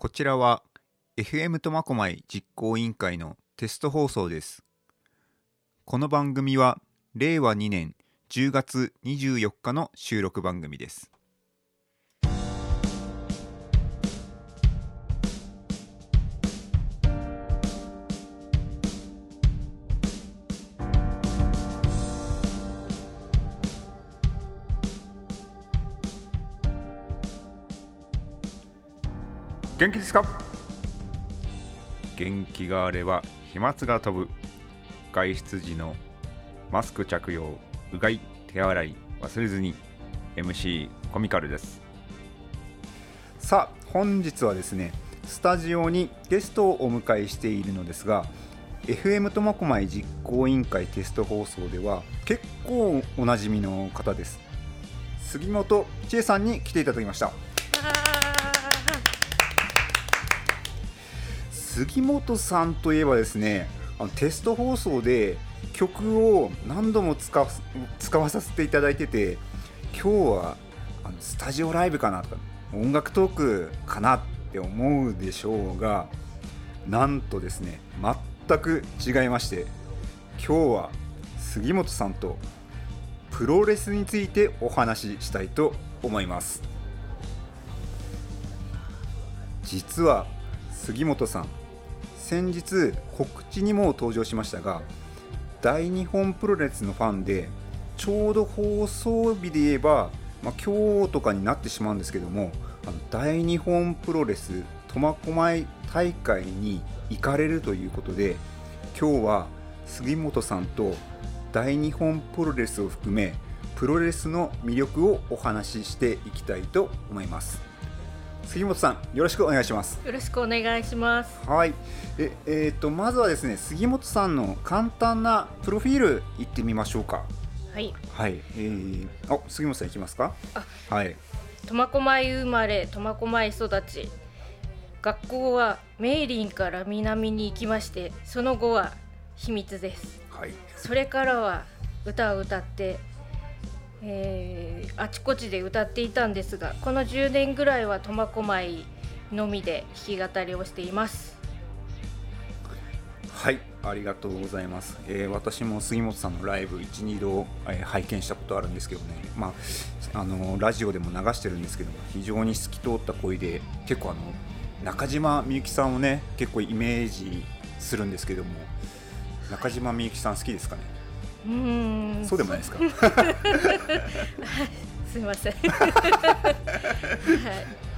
こちらは FM 苫小牧実行委員会のテスト放送です。この番組は令和2年10月24日の収録番組です。元気ですか？元気があれば飛沫が飛ぶ外出時のマスク着用うがい手洗い忘れずに MC コミカルです。さあ本日はですねスタジオにゲストをお迎えしているのですが FM 苫小牧実行委員会テスト放送では結構おなじみの方です。杉本千恵さんに来ていただきました。杉本さんといえばですねあのテスト放送で曲を何度も使わさせていただいてて今日はあのスタジオライブかなとか音楽トークかなって思うでしょうがなんとですね全く違いまして今日は杉本さんとプロレスについてお話ししたいと思います。実は杉本さん先日告知にも登場しましたが大日本プロレスのファンでちょうど放送日で言えば、まあ、今日とかになってしまうんですけどもあの大日本プロレス苫小牧大会に行かれるということで今日は杉本さんと大日本プロレスを含めプロレスの魅力をお話ししていきたいと思います。杉本さんよろしくお願いします。よろしくお願いします。はい。ええー、とまずはですね杉本さんの簡単なプロフィールいってみましょうか。はい、はい。えー、あ杉本さんいきますか？あ。はい。苫小牧生まれ、苫小牧育ち。学校はメイリンから南に行きまして、その後は秘密です。はい。それからは歌を歌って、えーあちこちで歌っていたんですが、この10年ぐらいは苫小牧のみで弾き語りをしています。はいありがとうございます、えー私も杉本さんのライブ12度、えー拝見したことあるんですけどね。まああのラジオでも流してるんですけども非常に透き通った声で結構あの中島みゆきさんをね結構イメージするんですけども中島みゆきさん好きですかね？うーん、そうでもないですか？すみません。は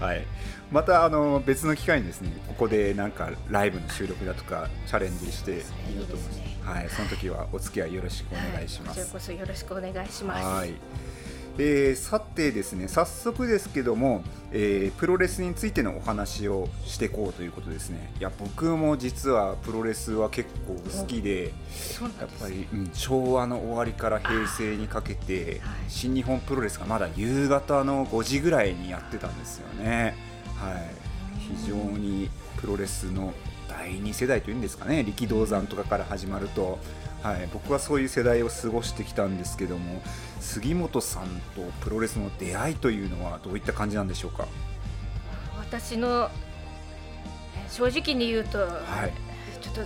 い。はい、またあの別の機会にですねここでなんかライブの収録だとかチャレンジしてみようと思いますねはい、その時はお付き合いよろしくお願いしまこちらす。こそよろしくお願いします。はいえーさてですね早速ですけども、えープロレスについてのお話をしていこうということですね。いや僕も実はプロレスは結構好きでやっぱり、うん、昭和の終わりから平成にかけて、はい。新日本プロレスがまだ夕方の5時ぐらいにやってたんですよね。はい、非常にプロレスの第2世代というんですかね力道山とかから始まると、はい、僕はそういう世代を過ごしてきたんですけども杉本さんとプロレスの出会いというのはどういった感じなんでしょうか？私のえ正直に言うと、はい。ちょっと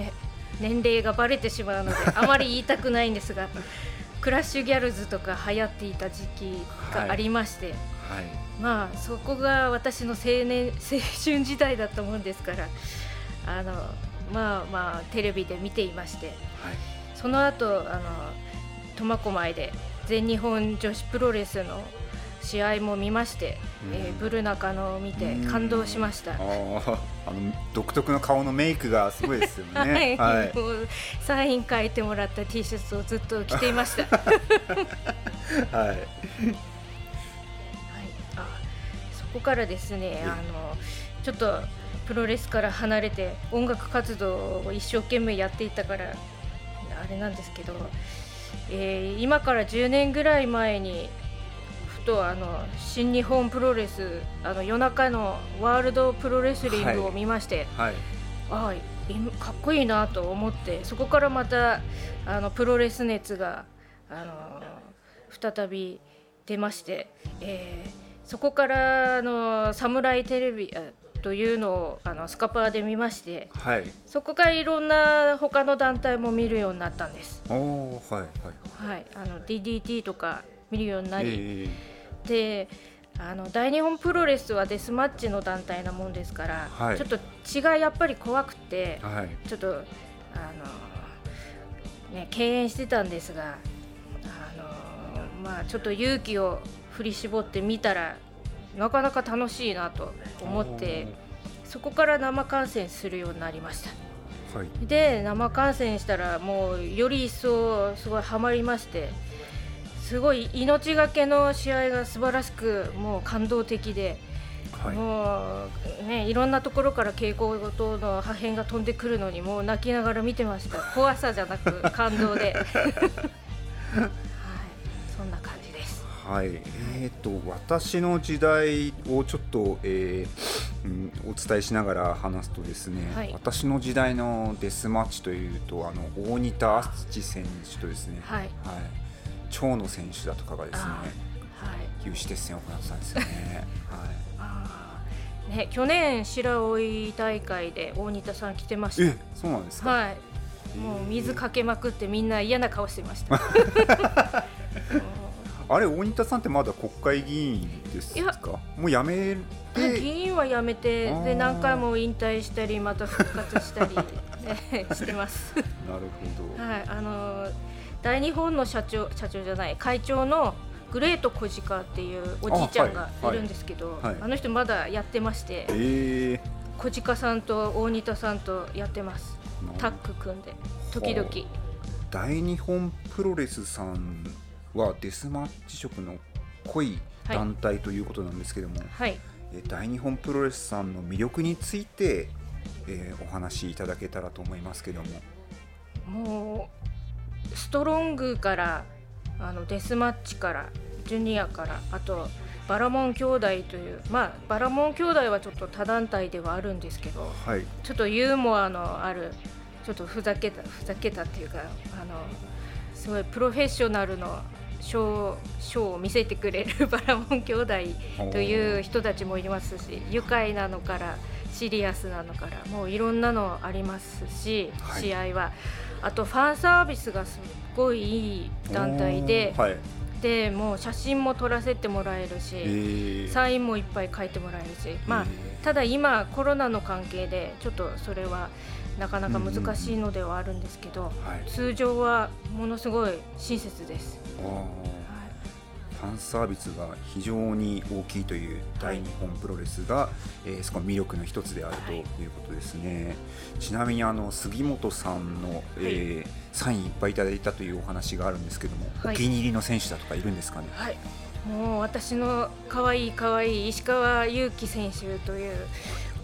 ね年齢がバレてしまうので あまり言いたくないんですがクラッシュギャルズとか流行っていた時期がありまして、はい。まあそこが私の青年青春時代だったもんですからあのまあまあテレビで見ていましてはいその後あの苫小牧で全日本女子プロレスの試合も見まして、うん。えーブル中野を見て感動しました。あーあの独特の顔のメイクがすごいですよはね。い、はい。もうサイン書いてもらった T シャツをずっと着ていました。はい、はい。あそこからですね、あのちょっとプロレスから離れて音楽活動を一生懸命やっていたからあれなんですけど、えー今から10年ぐらい前にふとあの新日本プロレスあの夜中のワールドプロレスリングを見まして、はい。ああ今かっこいいなと思ってそこからまたあのプロレス熱があの再び出まして、えーそこからあのサムライテレビあというのをあのスカパーで見ましてはい。そこからいろんな他の団体も見るようになったんです。はいはい。はい、あの DDT とか見るようになり、えであの大日本プロレスはデスマッチの団体なもんですから、はい。ちょっと血がやっぱり怖くてー、はい。ちょっとあの、ね、敬遠してたんですがあの、まあ、ちょっと勇気を振り絞ってみたらなかなか楽しいなと思ってそこから生観戦するようになりました。はい。で生観戦したらもうより一層すごいハマりましてすごい命がけの試合が素晴らしくもう感動的で、はい。もうねいろんなところから蛍光灯の破片が飛んでくるのにもう泣きながら見てました。怖さじゃなく感動で はい、えー、と私の時代をちょっと、えーうん、お伝えしながら話すとですね、はい。私の時代のデスマッチというとあの大仁田敦選手とですね、はい。長野選手だとかがですねあはい。有刺鉄線を行ってたんですよね。はい。ね去年白老大会で大仁田さん来てました。えそうなんですか、はい。もう水かけまくってみんな嫌な顔してました。もあれ大仁田さんってまだ国会議員ですいやかもう辞めうて議員は辞めてあー。で何回も引退したりまた復活したり、ね、してます。なるほど、はい、あのー大日本の社長社長じゃない会長のグレート小鹿っていうおじいちゃんがあはいいるんですけど、はいあの人まだやってましてえ小鹿さんと大仁田さんとやってます。ー、タッグ組んで時々。は大日本プロレスさんはデスマッチ色の濃い団体ということなんですけども、はい。え大日本プロレスさんの魅力について、えーお話しいただけたらと思いますけども。もうストロングからあのデスマッチからジュニアからあとバラモン兄弟というまあバラモン兄弟はちょっと他団体ではあるんですけどはい。ちょっとユーモアのあるちょっとふざけたふざけたっていうかあのすごいプロフェッショナルのショーショーを見せてくれるバラモン兄弟という人たちもいますし愉快なのからシリアスなのからもういろんなのありますし、はい。試合は。あとファンサービスがすっごいいい団体ではい。でもう写真も撮らせてもらえるし、えー。サインもいっぱい書いてもらえるし、まあえー。ただ今コロナの関係でちょっとそれはなかなか難しいのではあるんですけど、はい。通常はものすごい親切です。ファンサービスが非常に大きいという大日本プロレスが、えーそこの魅力の一つであるということですね、ちなみにあの杉本さんの、えーサインいっぱいいただいたというお話があるんですけども、はい。お気に入りの選手だとかいるんですかね？はい、もう私の可愛い可愛い石川祐希選手という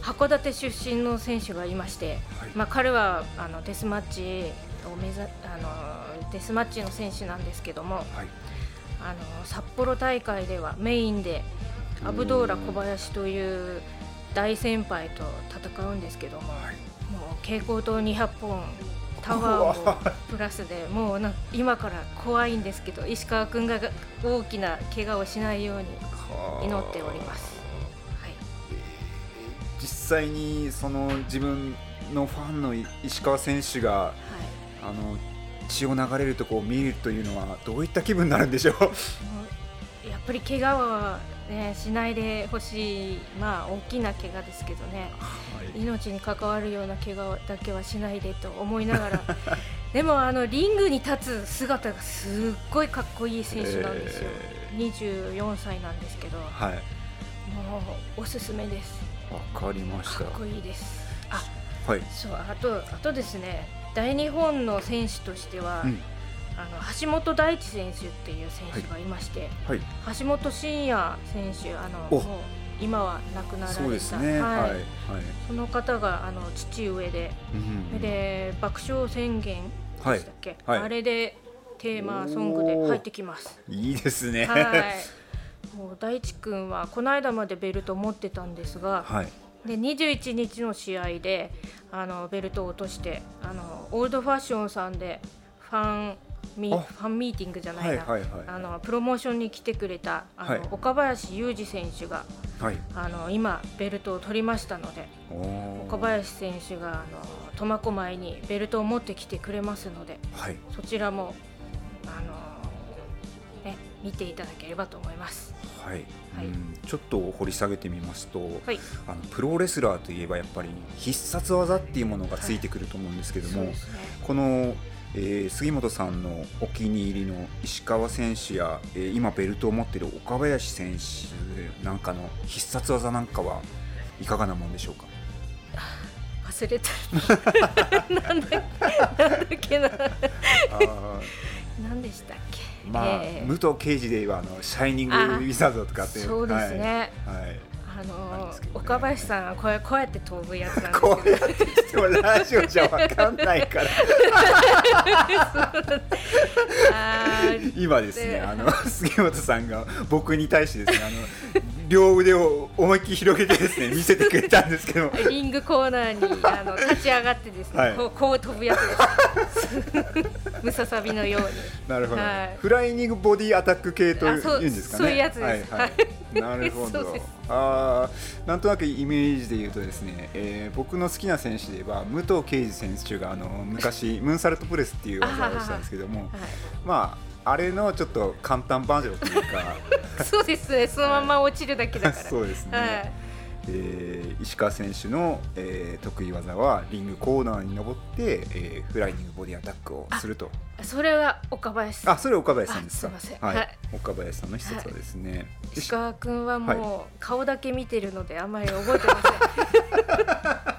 函館出身の選手がいまして、はい。まあ、彼はあのデスマッチを目指あのデスマッチの選手なんですけどもはい。あの札幌大会ではメインでアブドーラ小林という大先輩と戦うんですけども、はい。もう蛍光灯200本タワーもプラスでもうな今から怖いんですけど石川君が大きな怪我をしないように祈っております。際にその自分のファンの石川選手がはい。あの血を流れるとこを見るというのはどういった気分になるんでしょう？やっぱり怪我は、ね、しないでほしい、まあ、大きな怪我ですけどね。命に関わるような怪我だけはしないでと思いながら。でもあのリングに立つ姿がすっごいかっこいい選手なんですよ、24歳なんですけど。もはい、うおすすめですわかりまし。かったこいいです。あはい、そうあとあとですね大日本の選手としては、うん。あの橋本大地選手っていう選手がいまして、はい、橋本真也選手あのお。もう今は亡くなられた。そうですね。ははいい、はい、その方があの父上で、うん。で爆笑宣言でしたっけ、はい。はい。あれでテーマソングで入ってきます。いいですね。はい。もう大地君はこの間までベルト持ってたんですが、はい、で21日の試合であのベルトを落としてあのオールドファッションさんでファンミあ。ファンミーティングじゃないな、はいはいはい。あのプロモーションに来てくれたあの、はい。岡林雄二選手がはい。あの今ベルトを取りましたので岡林選手があの苫小牧にベルトを持ってきてくれますのではい。そちらもあの、ね、見ていただければと思います。はい、はい。うんちょっと掘り下げてみますと、はい、あのプロレスラーといえばやっぱり必殺技っていうものがついてくると思うんですけども、そうですね。この、えー杉本さんのお気に入りの石川選手や、えー今ベルトを持っている岡林選手なんかの必殺技なんかはいかがなもんでしょうか？忘れた なんだっけな。何でしたっけ？まあ、えー武藤敬司で言えばあのシャイニングウィザードとかってそうですね、はい、はい。あのね岡林さんはこう こうやって飛ぶやつなんですこうけどやって言ってもラジオじゃわかんないから。今ですねであの杉本さんが僕に対してですねあの両腕を思いっきり広げてですね見せてくれたんですけど。リングコーナーにあの 立ち上がってですね、はい。こうこう飛ぶやつです。ムササビのように。なるほど、はい。フライニングボディアタック系といううんですかね。そういうやつです。はい。はい、なるほど。あーなんとなくイメージで言うとですね、えー僕の好きな選手で言えば武藤敬司選手があの昔ムーンサルトプレスっていう技をしたんですけどもはまああれのちょっと簡単バージョンというか。い、そうですね。そのまま落ちるだけだから、そうですね、はい。えー石川選手の、えー得意技はリングコーナーに登って、えーフライニングボディアタックをすると。それは岡林。さんあそれ岡林さんですすいません。はい、はい。岡林さんの必殺はですね、石川君はもう、は顔だけ見てるのであんまり覚えてませ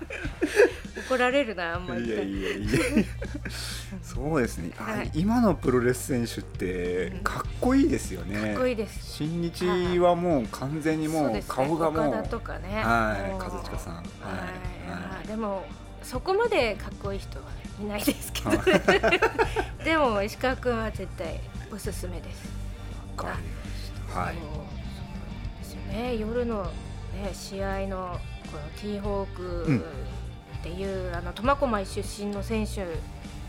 ん 怒られるなあんまり。いやいやいや。そうですね、あはい。今のプロレス選手ってうん。かっこいいですよね。かっこいいです。新日はもう完全にもう顔がもう岡田とかね。はい。和親さん。はい。はい。でもそこまでかっこいい人はいないですけどは でも石川君は絶対おすすめです。わかりました。はい。ですよね。夜の、ね、試合のこのティーホークっていう、あの苫小牧出身の選手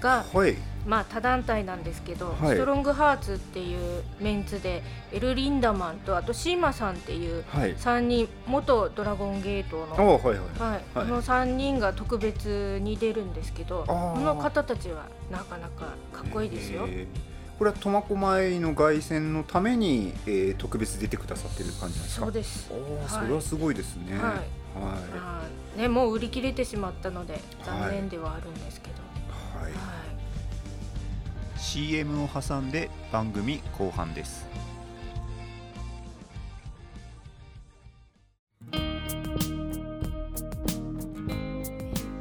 が、はい。まあ、他団体なんですけど、はい。ストロングハーツっていうメンツでエル・リンダマンとあとシーマさんっていうはい。3人元ドラゴンゲートおの、はいはいはい。この3人が特別に出るんですけどこの方たちはなかなかかっこいいですよ。えー。これは苫小牧の凱旋のために、えー特別出てくださってる感じなんですか？そうです。おーはい。それはすごいですね。はいはまあね、もう売り切れてしまったので残念ではあるんですけど、い、はい。はい CM を挟んで番組後半です。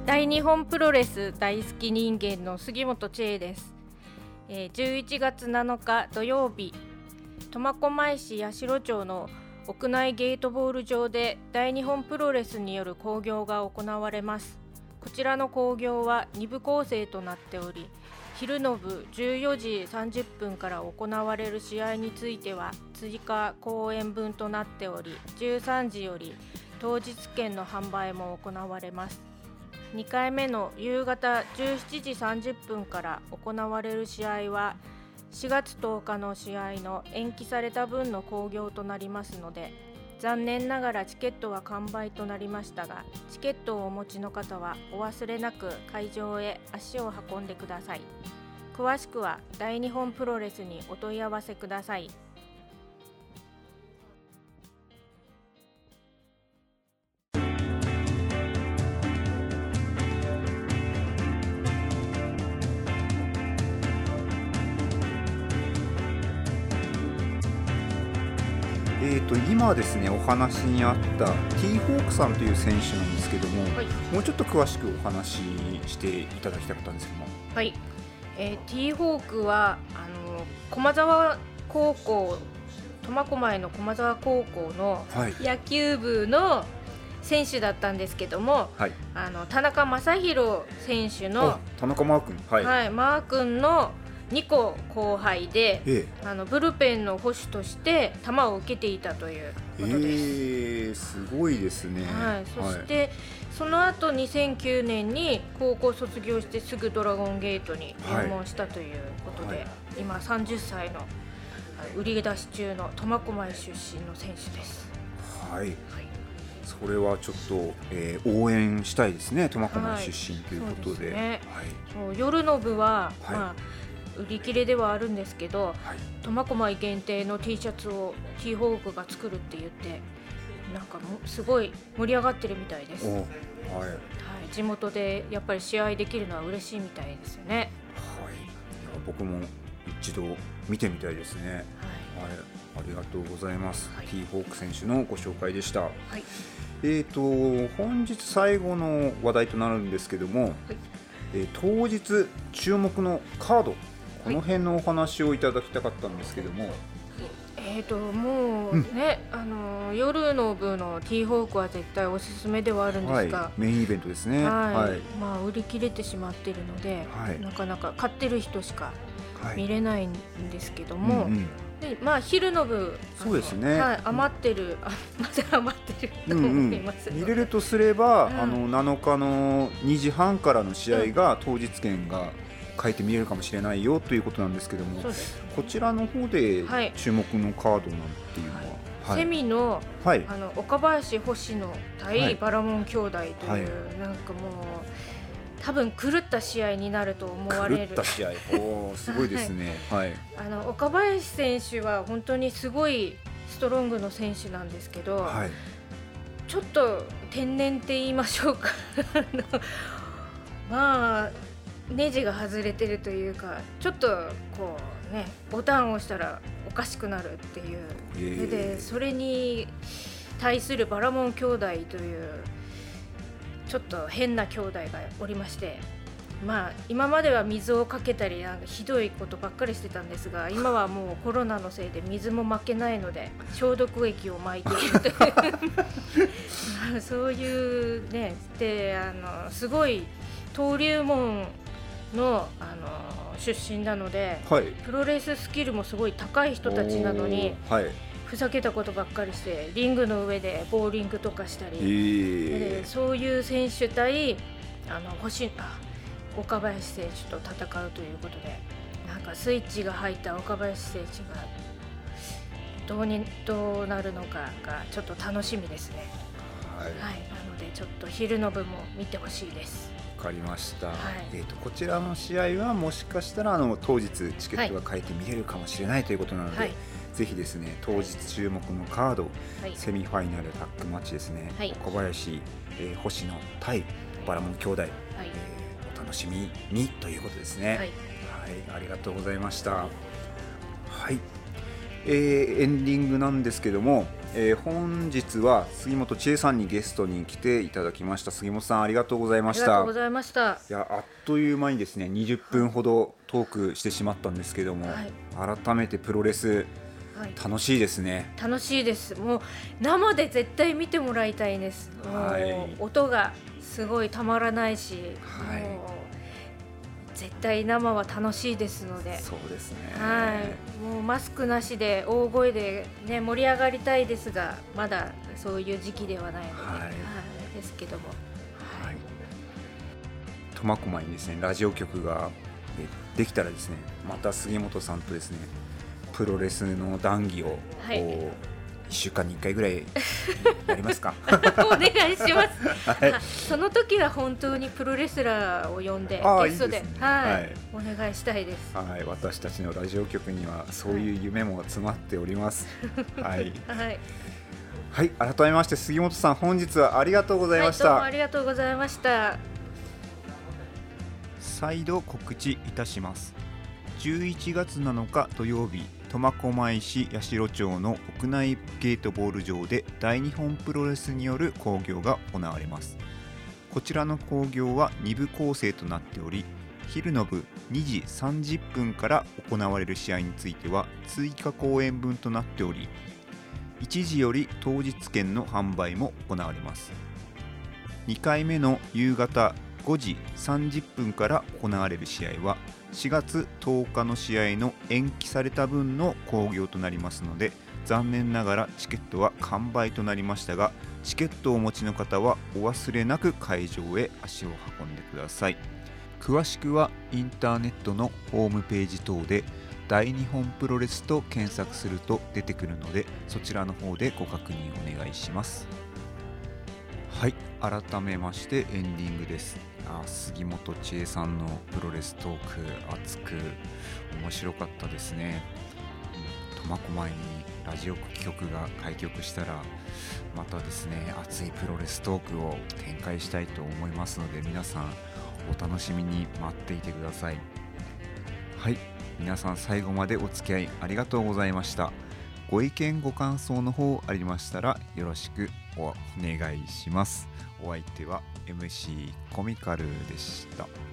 大日本プロレス大好き人間の杉本千恵です、えー11月7日土曜日苫小牧市八代町の屋内ゲートボール場で大日本プロレスによる興行が行われます。こちらの興行は2部構成となっており昼の部14時30分から行われる試合については追加公演分となっており13時より当日券の販売も行われます。2回目の夕方17時30分から行われる試合は4月10日の試合の延期された分の興行となりますので残念ながらチケットは完売となりましたがチケットをお持ちの方はお忘れなく会場へ足を運んでください。詳しくは大日本プロレスにお問い合わせください。と今ですねお話にあった T ホークさんという選手なんですけども、はい。もうちょっと詳しくお話ししていただきたかったんです。けどもはい、えー、T ホークはあの駒沢高校苫小牧の駒沢高校のはい。野球部の選手だったんですけどもはい。あの田中将大選手のあ、田中マー君。はい、はいマー君の2個後輩でえあのブルペンの捕手として球を受けていたというえことです。えー、すごいですね。はい、そして、その後2009年に高校卒業してすぐドラゴンゲートに入門したということで、はい。今30歳の売り出し中の苫小牧出身の選手です。はい。はい。それはちょっと、えー応援したいですね。苫小牧出身ということで,、そうですね。はい。そう夜の部は、はい。まあ、売り切れではあるんですけどはい。苫小牧限定の T シャツを T ホークが作るって言ってなんかもすごい盛り上がってるみたいです、おはい、はい。はい。地元でやっぱり試合できるのは嬉しいみたいですよね、い。や僕も一度見てみたいですね。はい。はい。ありがとうございます、はい。T ホーク選手のご紹介でした。はい。えー、と本日最後の話題となるんですけども、えー当日注目のカードこの辺のお話をいただきたかったんですけども、えーともううん。ね、あの夜の部の T ホークは絶対おすすめではあるんではい。すが、、メインイベントですね。はい。はい。まあ売り切れてしまっているので、はい。なかなか買ってる人しかはい。見れないんですけども、うんうん。でまあ昼の部そうですね。はい、余ってるあまだ余ってるとうんうん。思います、見れるとすれば、うん。あの7日の2時半からの試合が当日券が変えて見れるかもしれないよということなんですけどもこちらの方ではい。注目のカードなんていうのは、はい。セミのはい。あの岡林星野対、はい。バラモン兄弟という、はい。なんかもう多分狂った試合になると思われる。狂った試合。おー すごいですね。はい。あの岡林選手は本当にすごいストロングの選手なんですけど、はい。ちょっと天然って言いましょうか。まあネジが外れてるというかちょっとこうねボタンを押したらおかしくなるっていう、えーでそれに対するバラモン兄弟というちょっと変な兄弟がおりましてまあ今までは水をかけたりなんかひどいことばっかりしてたんですが今はもうコロナのせいで水も負けないので消毒液を撒いているという。そういうねであのすごい登竜門のあの出身なのではい。プロレススキルもすごい高い人たちなのにはい。ふざけたことばっかりしてリングの上でボーリングとかしたえり、ー。でそういう選手対あの星あ岡林選手と戦うということでなんかスイッチが入った岡林選手がどうにどうなるのかがちょっと楽しみですね。はい。はい、なのでちょっと昼の部も見てほしいです。わかりました、はい。えー、とこちらの試合はもしかしたらあの当日チケットが変えて見れるかもしれないということなので、はい。ぜひですね当日注目のカード、はい、セミファイナルタッグマッチですね、はい。小林、えー星野対バラモン兄弟、はい、えーお楽しみにということですね。はい、はい、ありがとうございました。はい、えーエンディングなんですけども、えー本日は杉本千恵さんにゲストに来ていただきました。杉本さんありがとうございましたありがとうご。ざいました。いやあっという間にですね20分ほどトークしてしまったんですけども、はい改めてプロレスはい、楽しいですね。楽しいですもう生で絶対見てもらいたいです、はい音がすごいたまらないし、はい絶対生は楽しいですので、そうですね。はい、もうマスクなしで大声で、ね、盛り上がりたいですがまだそういう時期ではないので、はい。はい。ですけども、はい。苫小牧にですねラジオ局がえできたらですねまた杉本さんとですねプロレスの談義をこう、はい1週間に1回ぐらいやりますか？お願いします、はい。あその時は本当にプロレスラーを呼んでゲストで。ねはい。はい。お願いしたいです。はい。私たちのラジオ局にはそういう夢も詰まっております。はい、はい。はい、改めまして杉本さん本日はありがとうございました、はい、どうもありがとうございました。再度告知いたします。11月7日土曜日苫小牧市八代町の屋内ゲートボール場で大日本プロレスによる興行が行われます。こちらの興行は2部構成となっており昼の部2時30分から行われる試合については追加公演分となっており1時より当日券の販売も行われます。2回目の夕方5時30分から行われる試合は4月10日の試合の延期された分の興行となりますので残念ながらチケットは完売となりましたがチケットをお持ちの方はお忘れなく会場へ足を運んでください。詳しくはインターネットのホームページ等で大日本プロレスと検索すると出てくるのでそちらの方でご確認お願いします。はい改めましてエンディングです。あ杉本千恵さんのプロレストーク熱く面白かったですね。苫小牧にラジオ局が開局したらまたですね熱いプロレストークを展開したいと思いますので皆さんお楽しみに待っていてください。はい皆さん最後までお付き合いありがとうございました。ご意見ご感想の方ありましたらよろしくお願いしますお相手は MC コミカルでした。